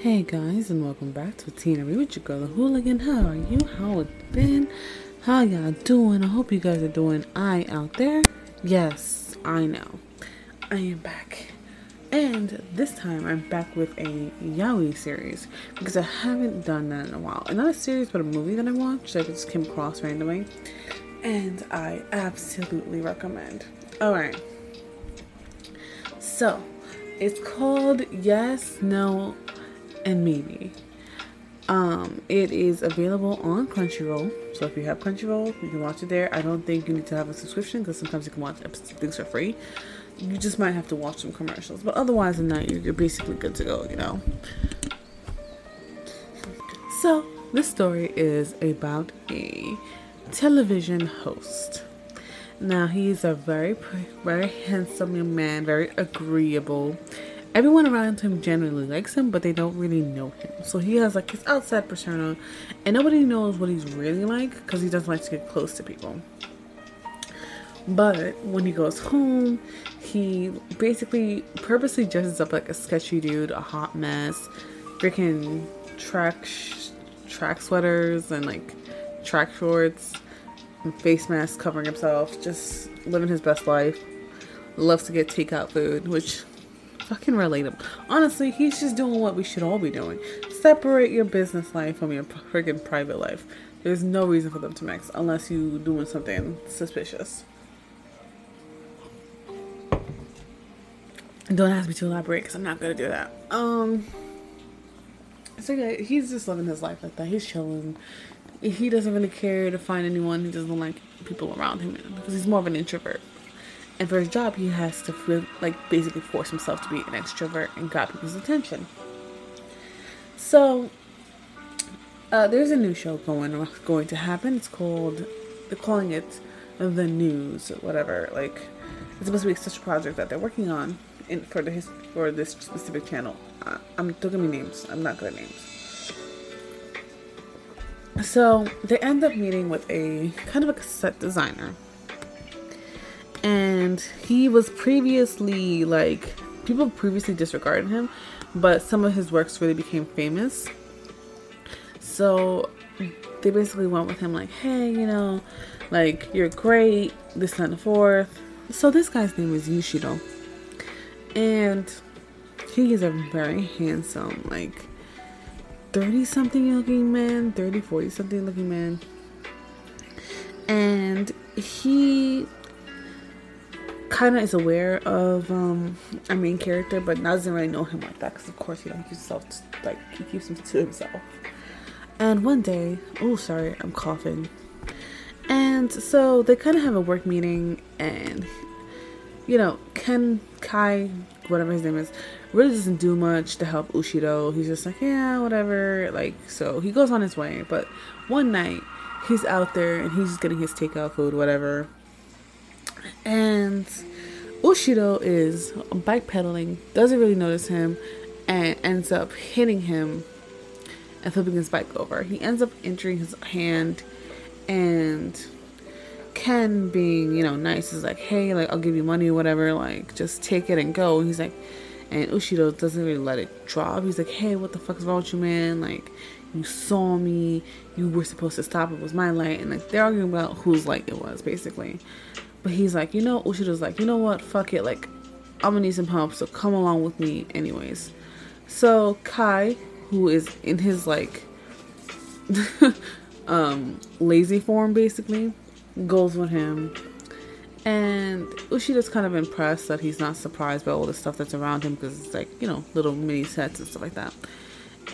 Hey guys, and welcome back to Tina Ree with your girl, the hooligan. How are you? How it been? How y'all doing? I hope you guys are doing I out there. Yes, I know. I am back. And this time I'm back with a Yaoi series because I haven't done that in a while. And not a series, but a movie that I watched that I just came across randomly. And I absolutely recommend. Alright. So, it's called Yes, No, and maybe. Um, it is available on Crunchyroll. So if you have Crunchyroll, you can watch it there. I don't think you need to have a subscription because sometimes you can watch things for free. You just might have to watch some commercials, but otherwise than that, you're basically good to go. You know. So this story is about a television host. Now he's a very, very handsome young man, very agreeable everyone around him generally likes him, but they don't really know him. So he has like his outside persona, and nobody knows what he's really like because he doesn't like to get close to people. But when he goes home, he basically purposely dresses up like a sketchy dude, a hot mess, freaking track sh- track sweaters and like track shorts, and face mask covering himself, just living his best life. Loves to get takeout food, which fucking relatable. Honestly, he's just doing what we should all be doing. Separate your business life from your freaking private life. There's no reason for them to mix unless you're doing something suspicious. Don't ask me to elaborate because I'm not gonna do that. Um, so yeah, he's just living his life like that. He's chilling. He doesn't really care to find anyone. He doesn't like people around him because he's more of an introvert. And for his job, he has to feel, like basically force himself to be an extrovert and grab people's attention. So uh, there's a new show going going to happen. It's called they're calling it the news, whatever. Like it's supposed to be such a project that they're working on in for the his, for this specific channel. Uh, I'm don't give me names. I'm not good at names. So they end up meeting with a kind of a set designer and he was previously like people previously disregarded him but some of his works really became famous. So they basically went with him like hey you know like you're great this and the fourth. So this guy's name is yushido. And he is a very handsome like 30 something looking man 30 40 something looking man. And he kind of is aware of um, our main character, but not doesn't really know him like that because, of course, he don't himself like he keeps him to himself. And one day, oh, sorry, I'm coughing. And so they kind of have a work meeting, and you know, Ken Kai, whatever his name is, really doesn't do much to help Ushido. He's just like, yeah, whatever. Like, so he goes on his way. But one night, he's out there and he's just getting his takeout food, whatever and Ushido is bike pedaling, doesn't really notice him, and ends up hitting him and flipping his bike over. He ends up injuring his hand, and Ken, being you know nice, is like, "Hey, like I'll give you money or whatever. Like just take it and go." And he's like, and Ushido doesn't really let it drop. He's like, "Hey, what the fuck is wrong with you, man? Like." You saw me. You were supposed to stop. It was my light, and like they're arguing about whose light it was, basically. But he's like, you know, Ushida's like, you know what? Fuck it. Like, I'm gonna need some help, so come along with me, anyways. So Kai, who is in his like um lazy form, basically, goes with him. And Ushida's kind of impressed that he's not surprised by all the stuff that's around him because it's like, you know, little mini sets and stuff like that.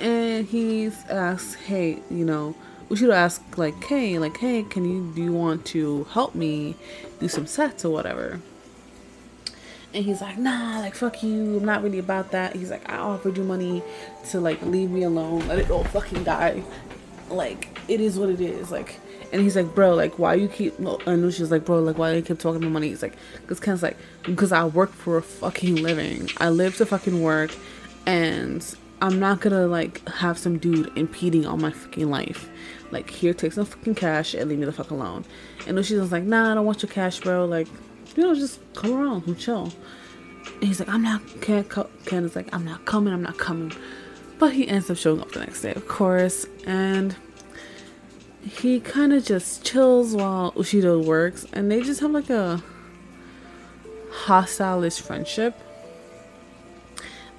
And he's asks, hey, you know, we should ask like, hey, like, hey, can you do you want to help me do some sets or whatever? And he's like, nah, like fuck you, I'm not really about that. He's like, I offered you money to like leave me alone, let it all fucking die. Like, it is what it is. Like and he's like, bro, like, why you keep? And Lucia's like, bro, like, why you keep talking about money? He's like, because Ken's like, because I work for a fucking living. I live to fucking work, and I'm not gonna like have some dude impeding on my fucking life. Like, here, take some fucking cash and leave me the fuck alone. And she was like, nah, I don't want your cash, bro. Like, you know, just come around and chill. And he's like, I'm not, Ken is like, I'm not coming, I'm not coming. But he ends up showing up the next day, of course, and he kind of just chills while Ushido works, and they just have like a hostile-ish friendship.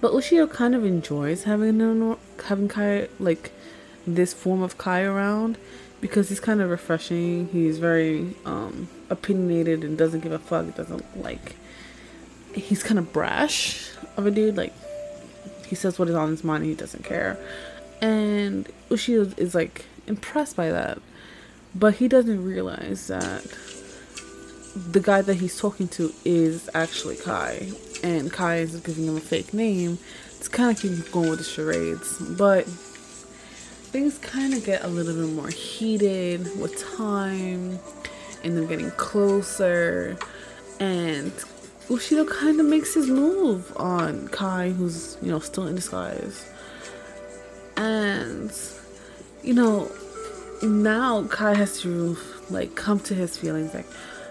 But Ushido kind of enjoys having having Kai like this form of Kai around because he's kind of refreshing. He's very um, opinionated and doesn't give a fuck. Doesn't like. He's kind of brash of a dude. Like he says what is on his mind. and he doesn't care. And Ushido is like impressed by that, but he doesn't realize that the guy that he's talking to is actually Kai, and Kai is giving him a fake name to kind of keep going with the charades. But things kind of get a little bit more heated with time and them getting closer. And Ushido kind of makes his move on Kai who's you know still in disguise. And you know now Kai has to like come to his feelings like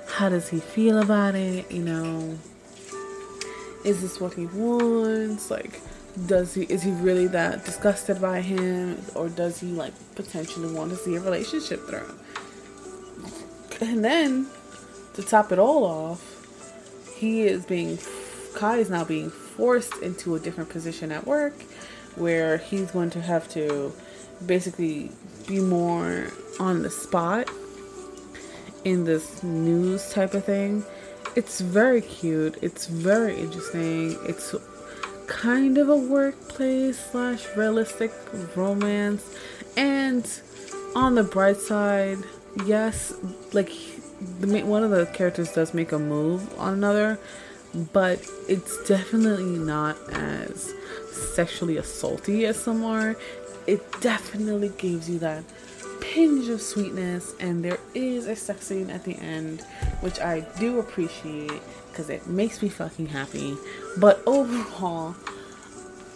how does he feel about it you know is this what he wants? Like does he is he really that disgusted by him? Or does he like potentially want to see a relationship through and then to top it all off he is being kai is now being forced into a different position at work where he's going to have to basically be more on the spot in this news type of thing it's very cute it's very interesting it's kind of a workplace slash realistic romance. And on the bright side, yes, like the one of the characters does make a move on another, but it's definitely not as sexually assaulty as some are. It definitely gives you that pinch of sweetness, and there is a sex scene at the end, which I do appreciate because it makes me fucking happy. But overall,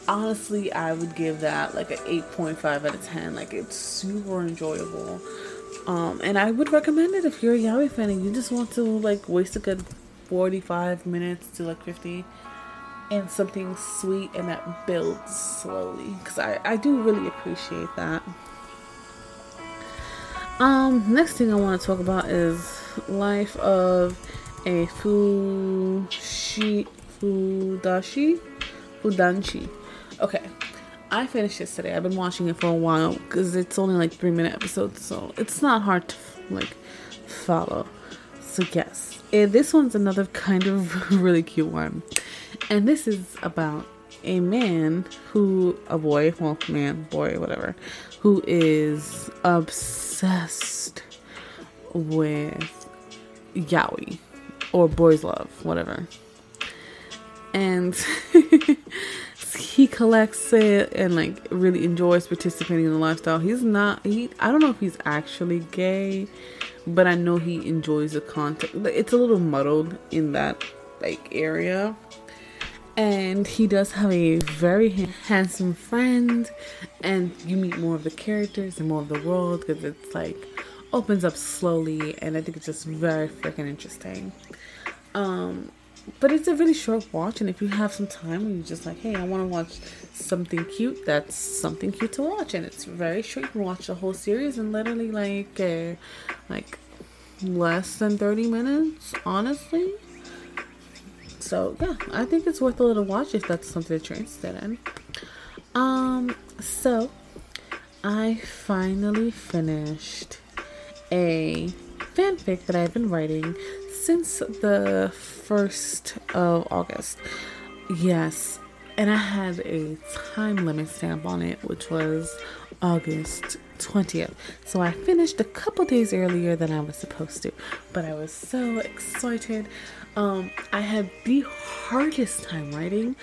honestly, I would give that like an 8.5 out of 10. Like, it's super enjoyable. Um, and I would recommend it if you're a Yaoi fan and you just want to like waste a good 45 minutes to like 50 and something sweet and that builds slowly because I, I do really appreciate that. Um, next thing I want to talk about is life of a fushi fudashi fudanshi. Okay, I finished this today. I've been watching it for a while because it's only like three minute episodes, so it's not hard to like follow. So yes, and this one's another kind of really cute one, and this is about a man who a boy, well, man, boy, whatever, who is obsessed with yaoi or boys love, whatever. And he collects it and like really enjoys participating in the lifestyle. He's not he I don't know if he's actually gay, but I know he enjoys the content. It's a little muddled in that like area. And he does have a very handsome friend, and you meet more of the characters and more of the world because it's like opens up slowly, and I think it's just very freaking interesting. Um, but it's a really short watch, and if you have some time and you're just like, hey, I want to watch something cute, that's something cute to watch, and it's very short. You can watch the whole series in literally like uh, like less than 30 minutes, honestly. So yeah, I think it's worth a little watch if that's something that you're interested in. Um, so I finally finished a fanfic that I've been writing since the 1st of August. Yes, and I had a time limit stamp on it, which was August 20th. So I finished a couple days earlier than I was supposed to, but I was so excited. Um, I had the hardest time writing,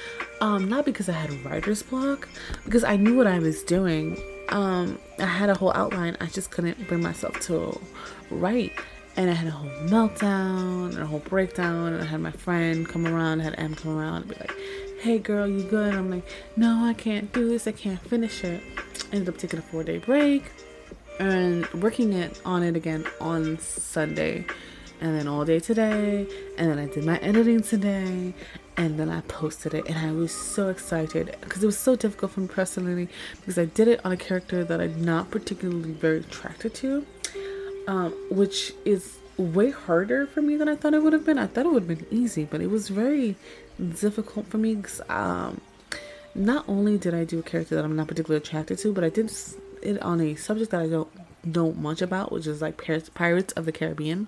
um, not because I had writer's block, because I knew what I was doing. Um, I had a whole outline, I just couldn't bring myself to write and I had a whole meltdown and a whole breakdown. And I had my friend come around, I had Em come around and be like, "Hey, girl, you good?" And I'm like, "No, I can't do this. I can't finish it." ended up taking a four day break and working it on it again on Sunday, and then all day today, and then I did my editing today, and then I posted it, and I was so excited because it was so difficult for me personally because I did it on a character that I'm not particularly very attracted to, um, which is way harder for me than I thought it would have been. I thought it would have been easy, but it was very difficult for me because um, not only did I do a character that I'm not particularly attracted to, but I did it on a subject that I don't know much about, which is like Pirates of the Caribbean,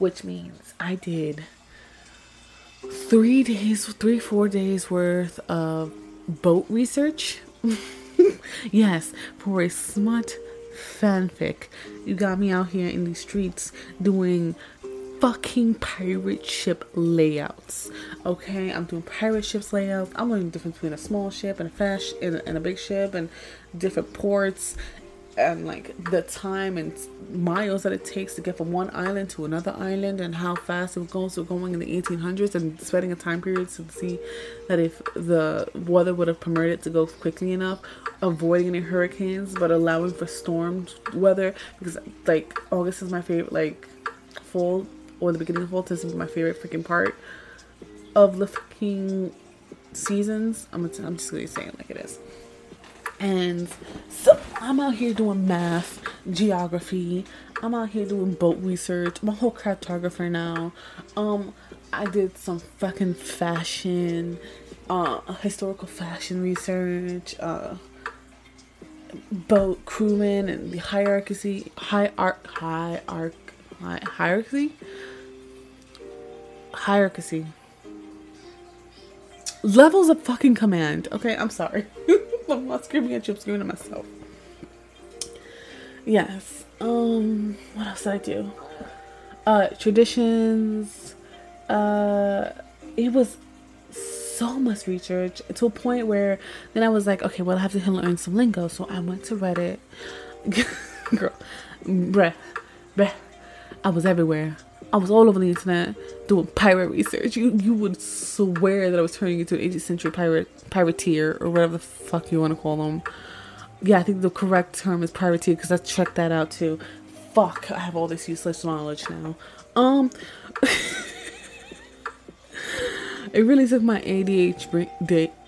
which means I did three days, three, four days worth of boat research. yes, for a smut fanfic. You got me out here in these streets doing fucking pirate ship layouts. Okay, I'm doing pirate ships layouts. I'm learning the difference between a small ship and a fast and and a big ship and different ports and like the time and miles that it takes to get from one island to another island and how fast it goes so going in the 1800s and spending a time period to see that if the weather would have permitted to go quickly enough avoiding any hurricanes but allowing for storm weather. Because like august is my favorite like fall or the beginning of fall this is my favorite freaking part of the fucking seasons. I'm, I'm just gonna say it like it is and so I'm out here doing math, geography. I'm out here doing boat research. I'm a whole cartographer now. Um, I did some fucking fashion, uh, historical fashion research, uh, boat crewmen and the hierarchy, high arc, high arc, hierarchy, hierarchy. Levels of fucking command. Okay, I'm sorry. I'm not screaming at you, I'm screaming at myself. Yes. Um, what else did I do? Uh, traditions. Uh, it was so much research to a point where then I was like, okay, well, I have to learn some lingo. So I went to Reddit. Girl, bruh, bruh. I was everywhere. I was all over the internet doing pirate research. You you would swear that I was turning into an 18th century pirate pirateer or whatever the fuck you want to call them. Yeah, I think the correct term is pirateer because I checked that out too. Fuck, I have all this useless knowledge now. Um, it really took my ADHD,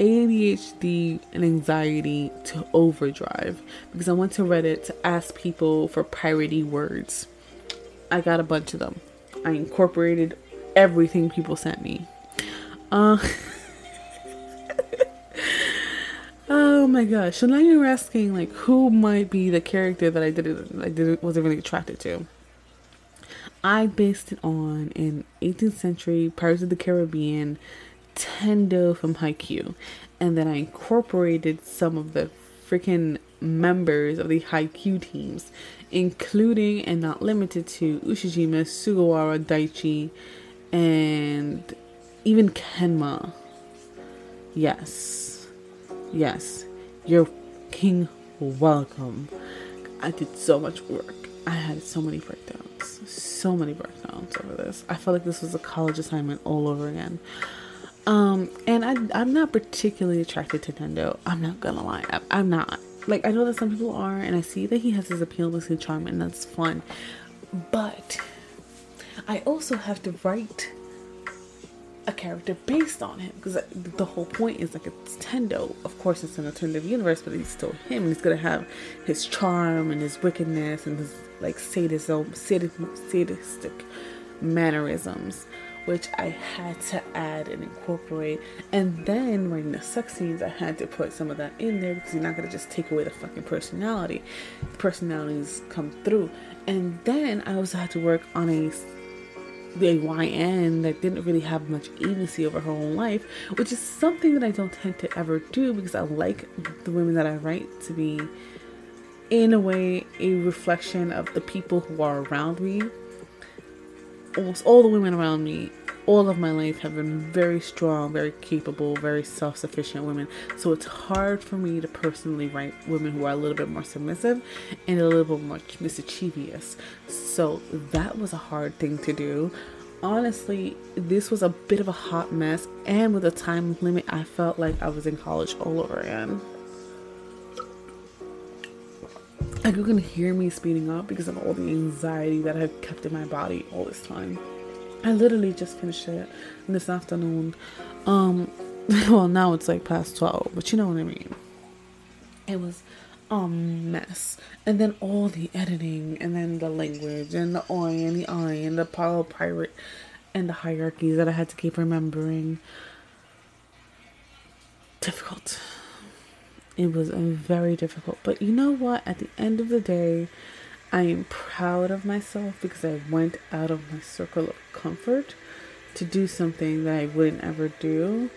ADHD and anxiety to overdrive because I went to Reddit to ask people for piratey words. I got a bunch of them. I incorporated everything people sent me. Uh, oh my gosh! So now you're asking like who might be the character that I didn't I didn't wasn't really attracted to. I based it on an 18th century Pirates of the Caribbean Tendo from Haikyuu, and then I incorporated some of the freaking members of the Haikyuu teams including and not limited to Ushijima, Sugawara, Daichi, and even Kenma. Yes. Yes. You're king welcome. I did so much work. I had so many breakdowns. So many breakdowns over this. I felt like this was a college assignment all over again. Um, and I, I'm not particularly attracted to Tendo. I'm not gonna lie. I, I'm not like I know that some people are, and I see that he has his appeal, with his charm, and that's fun. But I also have to write a character based on him because uh, the whole point is like it's Tendo. Of course, it's an alternative universe, but he's still him. He's gonna have his charm and his wickedness and his like sadism, sadistic mannerisms which I had to add and incorporate. And then when the sex scenes, I had to put some of that in there because you're not gonna just take away the fucking personality. The personalities come through. And then I also had to work on a the YN that didn't really have much agency over her own life, which is something that I don't tend to ever do because I like the women that I write to be, in a way, a reflection of the people who are around me. Almost all the women around me all of my life have been very strong, very capable, very self sufficient women. So it's hard for me to personally write women who are a little bit more submissive and a little bit more mischievous. So that was a hard thing to do. Honestly, this was a bit of a hot mess, and with a time limit, I felt like I was in college all over again. Like you can hear me speeding up because of all the anxiety that I've kept in my body all this time. I literally just finished it this afternoon. Um, well, now it's like past 12, but you know what I mean. It was a mess. And then all the editing, and then the language, and the oi, and the I, and the Apollo Pirate, and the hierarchies that I had to keep remembering. Difficult. It was very difficult. But you know what? At the end of the day, I am proud of myself because I went out of my circle of comfort to do something that I wouldn't ever do,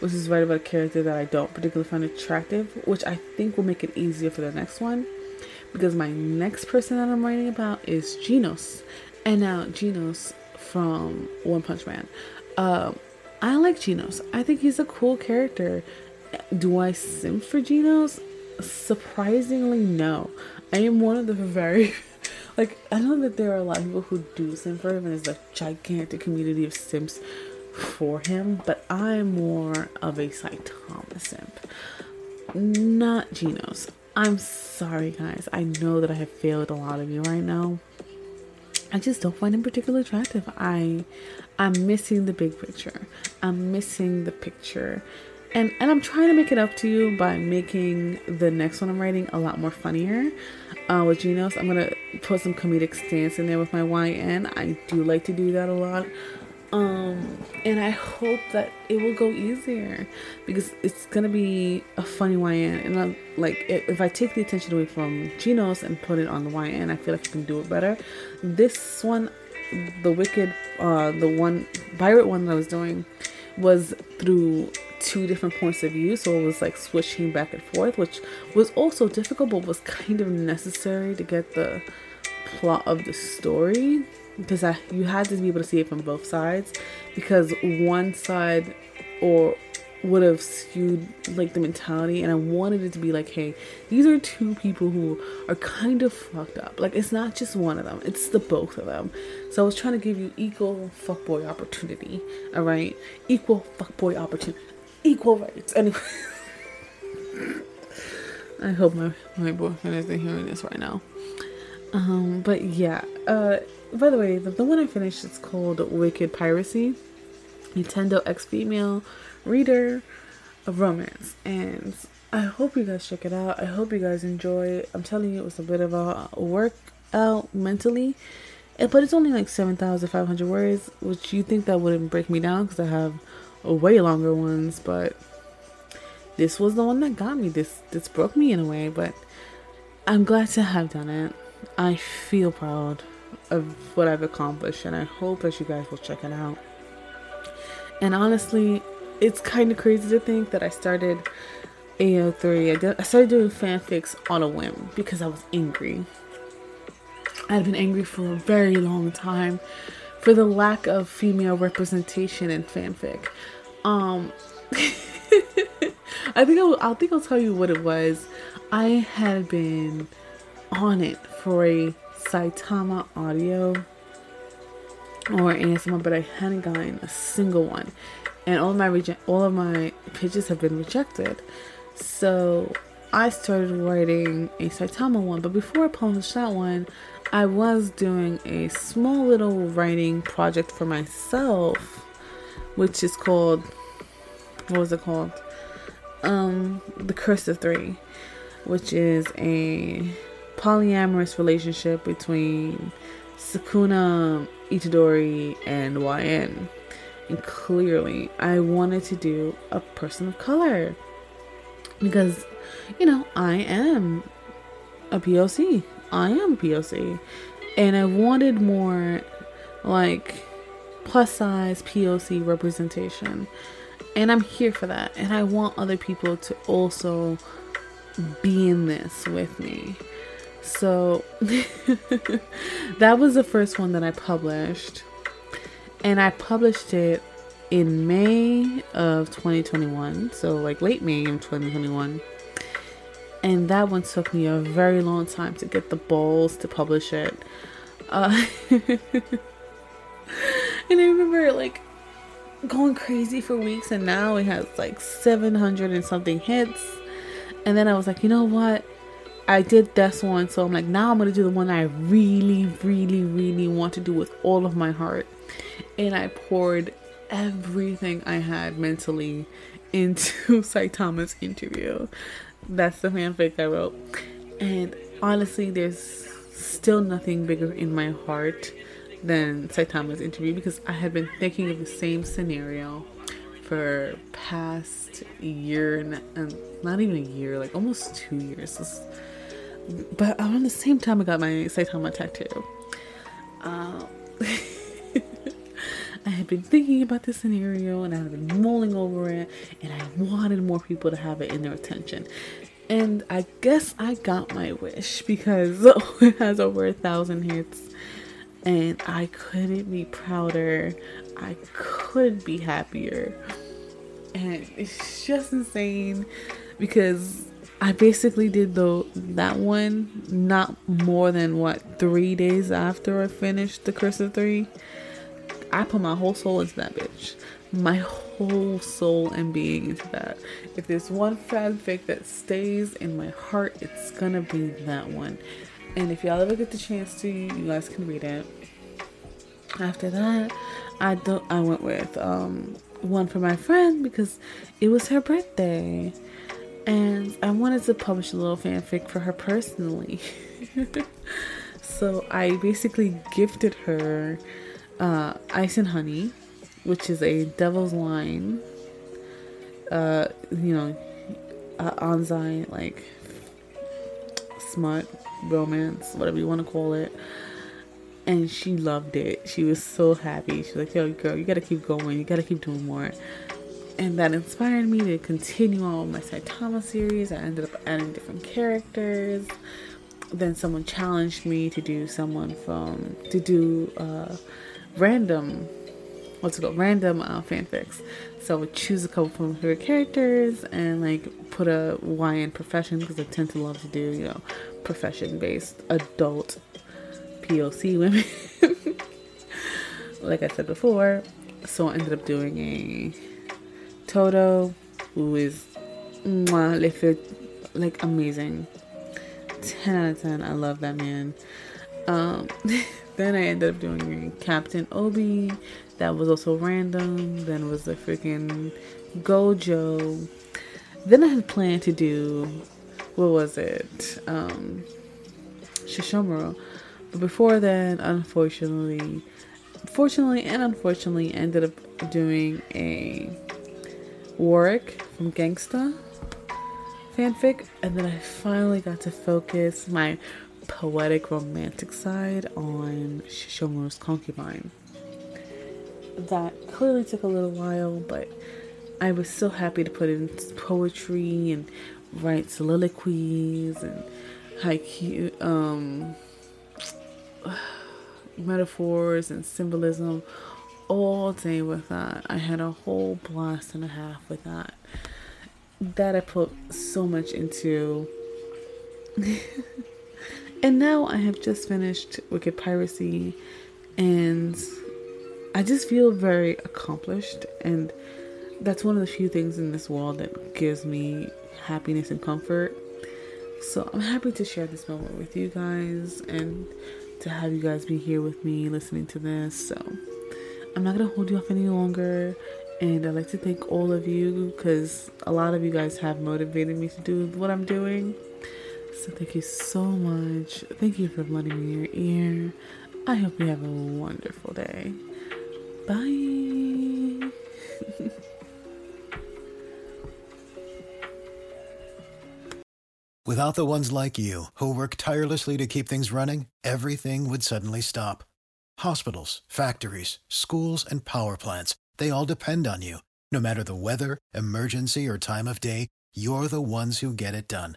which is write about a character that I don't particularly find attractive, which I think will make it easier for the next one. Because my next person that I'm writing about is Genos. And now Genos from One Punch Man. Um, I like Genos. I think he's a cool character. Do I simp for Genos? Surprisingly, no. I am one of the very like I know that there are a lot of people who do simp for him, and there's a gigantic community of simps for him. But I'm more of a Saitama simp, not Genos. I'm sorry, guys. I know that I have failed a lot of you right now. I just don't find him particularly attractive. I I'm missing the big picture. I'm missing the picture. And and I'm trying to make it up to you by making the next one I'm writing a lot more funnier. Uh, with Genos, I'm gonna put some comedic stance in there with my YN. I do like to do that a lot. Um, and I hope that it will go easier because it's gonna be a funny YN. And I'm, like, if I take the attention away from Genos and put it on the YN, I feel like I can do it better. This one, the Wicked, uh, the one pirate one that I was doing, was through two different points of view. So it was like switching back and forth which was also difficult but was kind of necessary to get the plot of the story. Because I, you had to be able to see it from both sides because one side or would have skewed like the mentality and I wanted it to be like hey these are two people who are kind of fucked up. Like it's not just one of them it's the both of them. So I was trying to give you equal fuckboy opportunity all right? Equal fuckboy opportunity equal rights anyway I hope my, my boyfriend isn't hearing this right now um but yeah uh by the way the, the one I finished is called Wicked Piracy Nintendo X female reader of romance. And I hope you guys check it out. I hope you guys enjoy. I'm telling you, it was a bit of a workout mentally. But it's only like 7,500 words, which you think that wouldn't break me down because I have way longer ones. But this was the one that got me. This this broke me in a way, but I'm glad to have done it. I feel proud of what I've accomplished, and I hope that you guys will check it out. And honestly, it's kind of crazy to think that I started AO3. I, did, I started doing fanfics on a whim because I was angry. I had been angry for a very long time for the lack of female representation in fanfic. Um, I think I'll, I think I'll tell you what it was. I had been on it for a Saitama audio or ASMR, but I hadn't gotten a single one and all my reject all of my pitches have been rejected. So I started writing a Saitama one, but before I published that one, I was doing a small little writing project for myself, which is called what was it called? Um, The Curse of Three, which is a polyamorous relationship between Sukuna, Itadori, and YN. And clearly, I wanted to do a person of color because, you know, I am a POC. I am POC. And I wanted more like plus size POC representation. And I'm here for that. And I want other people to also be in this with me. So that was the first one that I published and I published it in May of 2021, so like late May of 2021. And that one took me a very long time to get the balls to publish it. Uh, and I remember like going crazy for weeks, and now it has like 700 and something hits. And then I was like, you know what? I did this one, so I'm like, now I'm gonna do the one I really, really, really want to do with all of my heart and I poured everything I had mentally into Saitama's interview. That's the fanfic I wrote. And honestly, there's still nothing bigger in my heart than Saitama's interview because I had been thinking of the same scenario for past year and, and not even a year, like almost two years. But around the same time, I got my Saitama tattoo. Um, I had been thinking about this scenario and I had been mulling over it, and I wanted more people to have it in their attention. And I guess I got my wish because it has over a thousand hits, and I couldn't be prouder. I couldn't be happier. And it's just insane because I basically did the that one not more than what three days after I finished the Curse of Three. I put my whole soul into that bitch. My whole soul and being into that. If there's one fanfic that stays in my heart, it's gonna be that one. And if y'all ever get the chance to, you guys can read it. After that, I don't. I went with um one for my friend because it was her birthday. And I wanted to publish a little fanfic for her personally. so I basically gifted her uh, Ice and Honey, which is a Devil's Line, uh, you know, uh, Anzai, like smut, romance, whatever you want to call it. And she loved it. She was so happy. She's like, yo, girl, you gotta keep going. You gotta keep doing more. And that inspired me to continue on my Saitama series. I ended up adding different characters. Then someone challenged me to do someone from, to do, uh, random what's it called? Random uh, fanfics. So I would choose a couple from her characters and like put a Y in profession because I tend to love to do you know profession based adult POC women. Like I said before so I ended up doing a toto who is mwah, like amazing. 10 out of 10 I love that man um Then I ended up doing Captain Obi. That was also random. Then was the freaking Gojo. Then I had planned to do what was it? Um. But before then, unfortunately, fortunately and unfortunately, ended up doing a Worick from Gangsta fanfic, and then I finally got to focus my poetic romantic side on Sesshomaru's concubine. That clearly took a little while, but I was so happy to put in poetry and write soliloquies and haiku, um, metaphors and symbolism all day with that. I had a whole blast and a half with that. That I put so much into. And now I have just finished Wicked Piracy and I just feel very accomplished and that's one of the few things in this world that gives me happiness and comfort. So I'm happy to share this moment with you guys and to have you guys be here with me listening to this. So I'm not gonna hold you off any longer. And I'd like to thank all of you because a lot of you guys have motivated me to do what I'm doing. So thank you so much. Thank you for letting me your ear. I hope you have a wonderful day. Bye. Without the ones like you, who work tirelessly to keep things running, everything would suddenly stop. Hospitals, factories, schools, and power plants, they all depend on you. No matter the weather, emergency, or time of day, you're the ones who get it done.